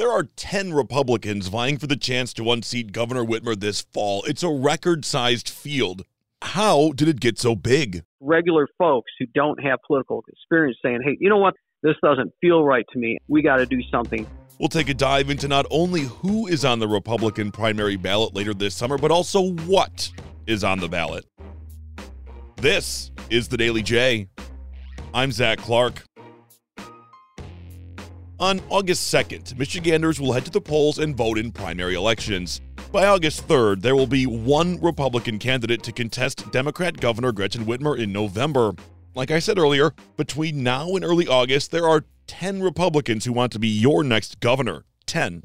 There are 10 Republicans vying for the chance to unseat Governor Whitmer this fall. It's a record sized field. How did it get so big? Regular folks who don't have political experience saying, hey, you know what? This doesn't feel right to me. We got to do something. We'll take a dive into not only who is on the Republican primary ballot later this summer, but also what is on the ballot. This is the Daily J. I'm Zach Clark. On August 2nd, Michiganders will head to the polls and vote in primary elections. By August 3rd, there will be one Republican candidate to contest Democrat Governor Gretchen Whitmer in November. Like I said earlier, between now and early August, there are 10 Republicans who want to be your next governor. 10.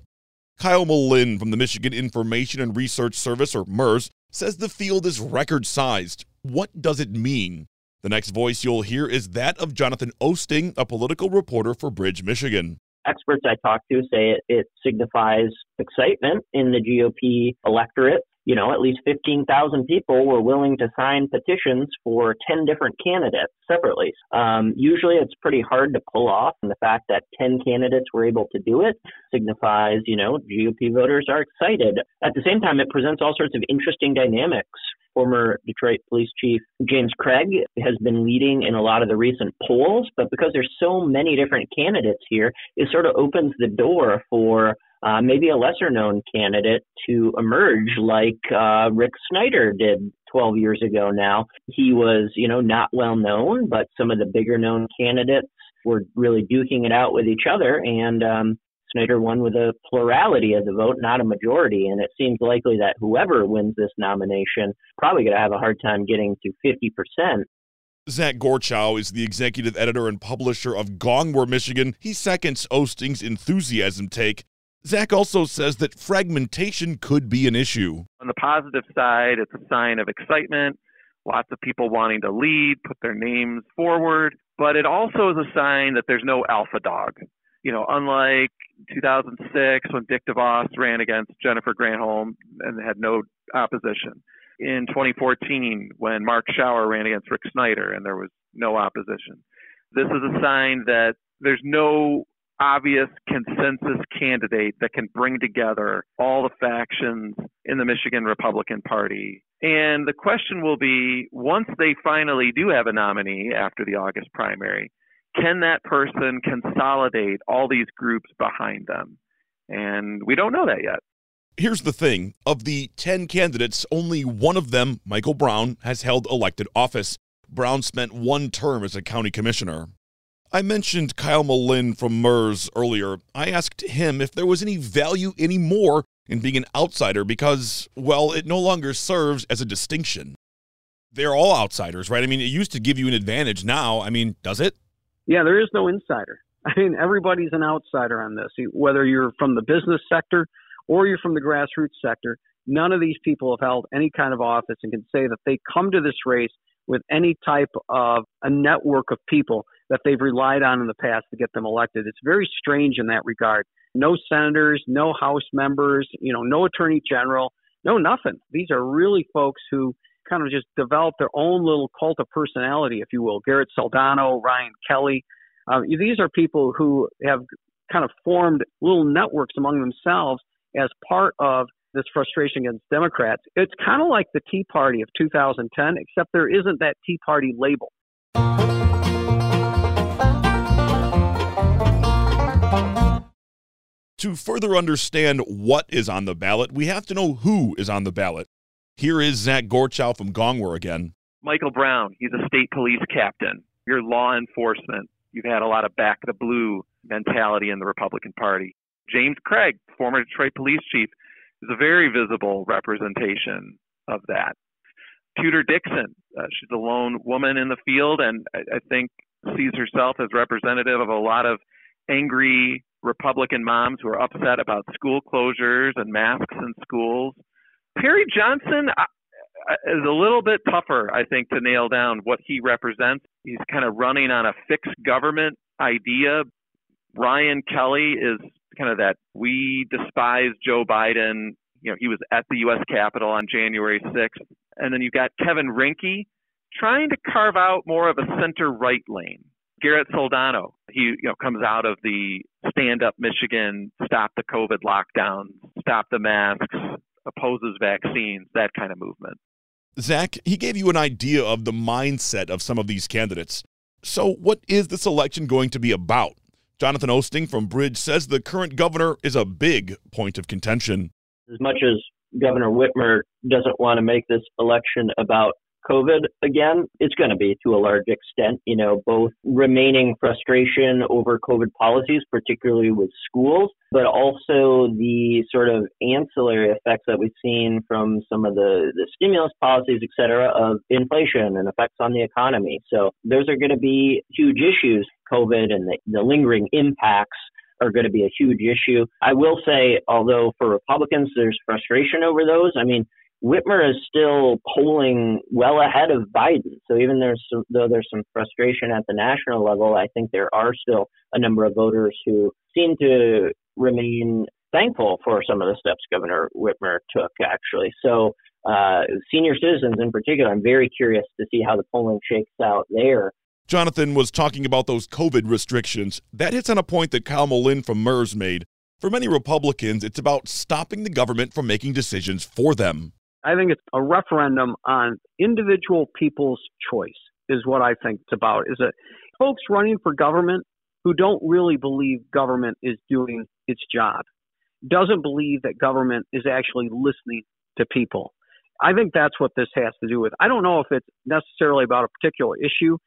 Kyle Melinn from the Michigan Information and Research Service, or MIRS, says the field is record sized. What does it mean? The next voice you'll hear is that of Jonathan Oosting, a political reporter for Bridge, Michigan experts I talk to say it, it signifies excitement in the GOP electorate. You know, at least 15,000 people were willing to sign petitions for 10 different candidates separately. Um, usually it's pretty hard to pull off, and the fact that 10 candidates were able to do it signifies, you know, GOP voters are excited. At the same time, it presents all sorts of interesting dynamics former Detroit Police Chief James Craig has been leading in a lot of the recent polls, but because there's so many different candidates here, it sort of opens the door for uh, maybe a lesser known candidate to emerge like uh, Rick Snyder did 12 years ago now. He was, you know, not well known, but some of the bigger known candidates were really duking it out with each other. And um, Snyder won with a plurality of the vote, not a majority. And it seems likely that whoever wins this nomination probably going to have a hard time getting to 50%. Zach Gorchow is the executive editor and publisher of Gongwer, Michigan. He seconds Oosting's enthusiasm take. Zach also says that fragmentation could be an issue. On the positive side, it's a sign of excitement, lots of people wanting to lead, put their names forward, but it also is a sign that there's no alpha dog you know, unlike 2006 when Dick DeVos ran against Jennifer Granholm and had no opposition. In 2014 when Mark Schauer ran against Rick Snyder and there was no opposition. This is a sign that there's no obvious consensus candidate that can bring together all the factions in the Michigan Republican Party. And the question will be once they finally do have a nominee after the August primary, can that person consolidate all these groups behind them? And we don't know that yet. Here's the thing of the 10 candidates, only one of them, Michael Brown, has held elected office. Brown spent one term as a county commissioner. I mentioned Kyle Melinn from MIRS earlier. I asked him if there was any value anymore in being an outsider because, well, it no longer serves as a distinction. They're all outsiders, right? I mean, it used to give you an advantage. Now, I mean, does it? Yeah, there is no insider. I mean, everybody's an outsider on this. Whether you're from the business sector or you're from the grassroots sector, none of these people have held any kind of office and can say that they come to this race with any type of a network of people that they've relied on in the past to get them elected. It's very strange in that regard. No senators, no House members, you know, no attorney general, no nothing. These are really folks who kind of just developed their own little cult of personality, if you will. Garrett Soldano, Ryan Kelly. Uh, these are people who have kind of formed little networks among themselves as part of this frustration against Democrats. It's kind of like the Tea Party of 2010, except there isn't that Tea Party label. To further understand what is on the ballot, we have to know who is on the ballot. Here is Zach Gorchow from Gongwer again. Michael Brown, he's a state police captain. You're law enforcement. You've had a lot of back the blue mentality in the Republican Party. James Craig, former Detroit police chief, is a very visible representation of that. Tudor Dixon, uh, she's a lone woman in the field and I, I think sees herself as representative of a lot of angry Republican moms who are upset about school closures and masks in schools. Perry Johnson is a little bit tougher, I think, to nail down what he represents. He's kind of running on a fixed government idea. Ryan Kelly is kind of that we despise Joe Biden. You know, he was at the U.S. Capitol on January 6th. And then you've got Kevin Rinke trying to carve out more of a center right lane. Garrett Soldano, he you know comes out of the stand up Michigan, stop the COVID lockdowns, stop the masks, opposes vaccines, that kind of movement. Zach, he gave you an idea of the mindset of some of these candidates. So, what is this election going to be about? Jonathan Oosting from Bridge says the current governor is a big point of contention. As much as Governor Whitmer doesn't want to make this election about COVID again, it's going to be to a large extent, you know, both remaining frustration over COVID policies, particularly with schools, but also the sort of ancillary effects that we've seen from some of the, the stimulus policies, et cetera, of inflation and effects on the economy. So those are going to be huge issues, COVID and the, the lingering impacts are going to be a huge issue. I will say, although for Republicans, there's frustration over those. I mean, Whitmer is still polling well ahead of Biden. So even there's some, though there's some frustration at the national level, I think there are still a number of voters who seem to remain thankful for some of the steps Governor Whitmer took. Actually, so uh, senior citizens in particular, I'm very curious to see how the polling shakes out there. Jonathan was talking about those COVID restrictions. That hits on a point that Kyle Melinn from MIRS made. For many Republicans, it's about stopping the government from making decisions for them. I think it's a referendum on individual people's choice is what I think it's about. Is that folks running for government who don't really believe government is doing its job, doesn't believe that government is actually listening to people. I think that's what this has to do with. I don't know if it's necessarily about a particular issue,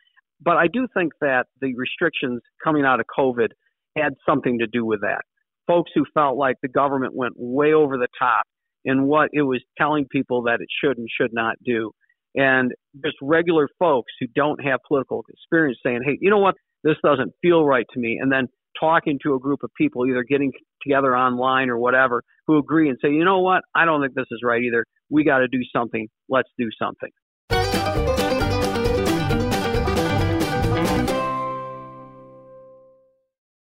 but I do think that the restrictions coming out of COVID had something to do with that. Folks who felt like the government went way over the top in what it was telling people that it should and should not do. And just regular folks who don't have political experience saying, hey, you know what? This doesn't feel right to me. And then talking to a group of people, either getting together online or whatever, who agree and say, you know what? I don't think this is right either. We got to do something. Let's do something.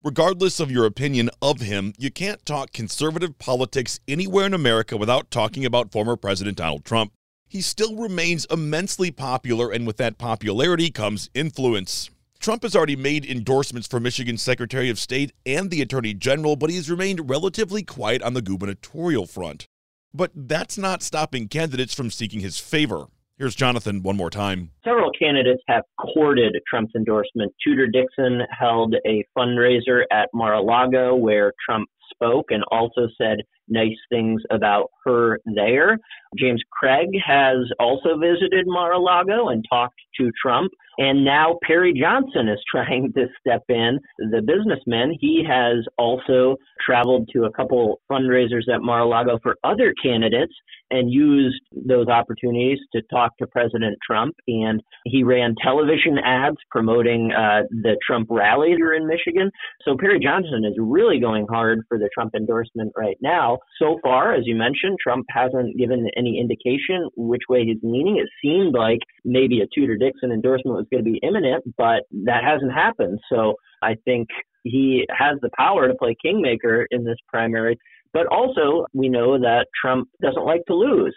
Regardless of your opinion of him, you can't talk conservative politics anywhere in America without talking about former President Donald Trump. He still remains immensely popular, and with that popularity comes influence. Trump has already made endorsements for Michigan's Secretary of State and the Attorney General, but he has remained relatively quiet on the gubernatorial front. But that's not stopping candidates from seeking his favor. Here's Jonathan one more time. Several candidates have courted Trump's endorsement. Tudor Dixon held a fundraiser at Mar a Lago where Trump spoke and also said nice things about her there. James Craig has also visited Mar a Lago and talked to Trump. And now Perry Johnson is trying to step in. The businessman, he has also traveled to a couple fundraisers at Mar a Lago for other candidates and used those opportunities to talk to President Trump. And he ran television ads promoting uh, the Trump rally here in Michigan. So Perry Johnson is really going hard for the Trump endorsement right now. So far, as you mentioned, Trump hasn't given any indication which way he's leaning. It seemed like maybe a Tudor Dixon endorsement was going to be imminent, but that hasn't happened. So I think he has the power to play kingmaker in this primary. But also, we know that Trump doesn't like to lose.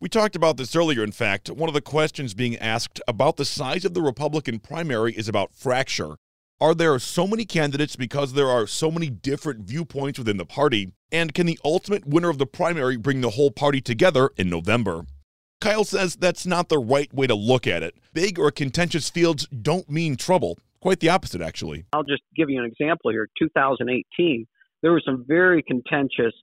We talked about this earlier. In fact, one of the questions being asked about the size of the Republican primary is about fracture. Are there so many candidates because there are so many different viewpoints within the party? And can the ultimate winner of the primary bring the whole party together in November? Kyle says that's not the right way to look at it. Big or contentious fields don't mean trouble. Quite the opposite, actually. I'll just give you an example here. 2018, there were some very contentious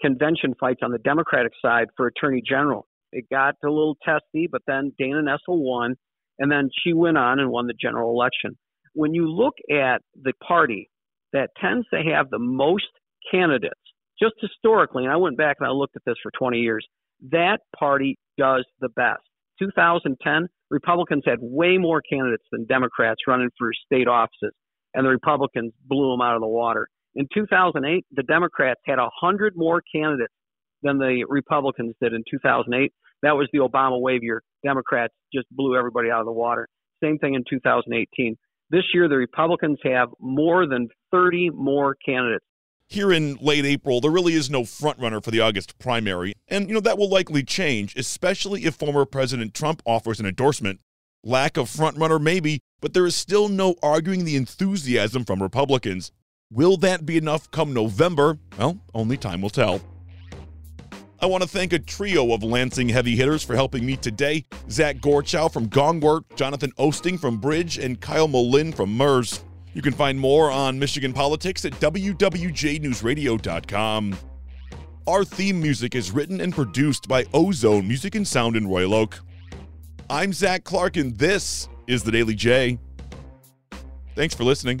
convention fights on the Democratic side for Attorney General. It got a little testy, but then Dana Nessel won, and then she went on and won the general election when you look at the party that tends to have the most candidates, just historically, and I went back and I looked at this for 20 years, that party does the best. 2010, Republicans had way more candidates than Democrats running for state offices, and the Republicans blew them out of the water. In 2008, the Democrats had 100 more candidates than the Republicans did in 2008. That was the Obama wave year. Democrats just blew everybody out of the water. Same thing in 2018. This year, the Republicans have more than 30 more candidates. Here in late April, there really is no frontrunner for the August primary, and you know that will likely change, especially if former President Trump offers an endorsement. Lack of frontrunner maybe, but there is still no arguing the enthusiasm from Republicans. Will that be enough come November? Well, only time will tell. I want to thank a trio of Lansing heavy hitters for helping me today Zach Gorchow from Gongwer, Jonathan Oosting from Bridge, and Kyle Melinn from MIRS. You can find more on Michigan politics at wwjnewsradio.com. Our theme music is written and produced by Ozone Music and Sound in Royal Oak. I'm Zach Clark, and this is the Daily J. Thanks for listening.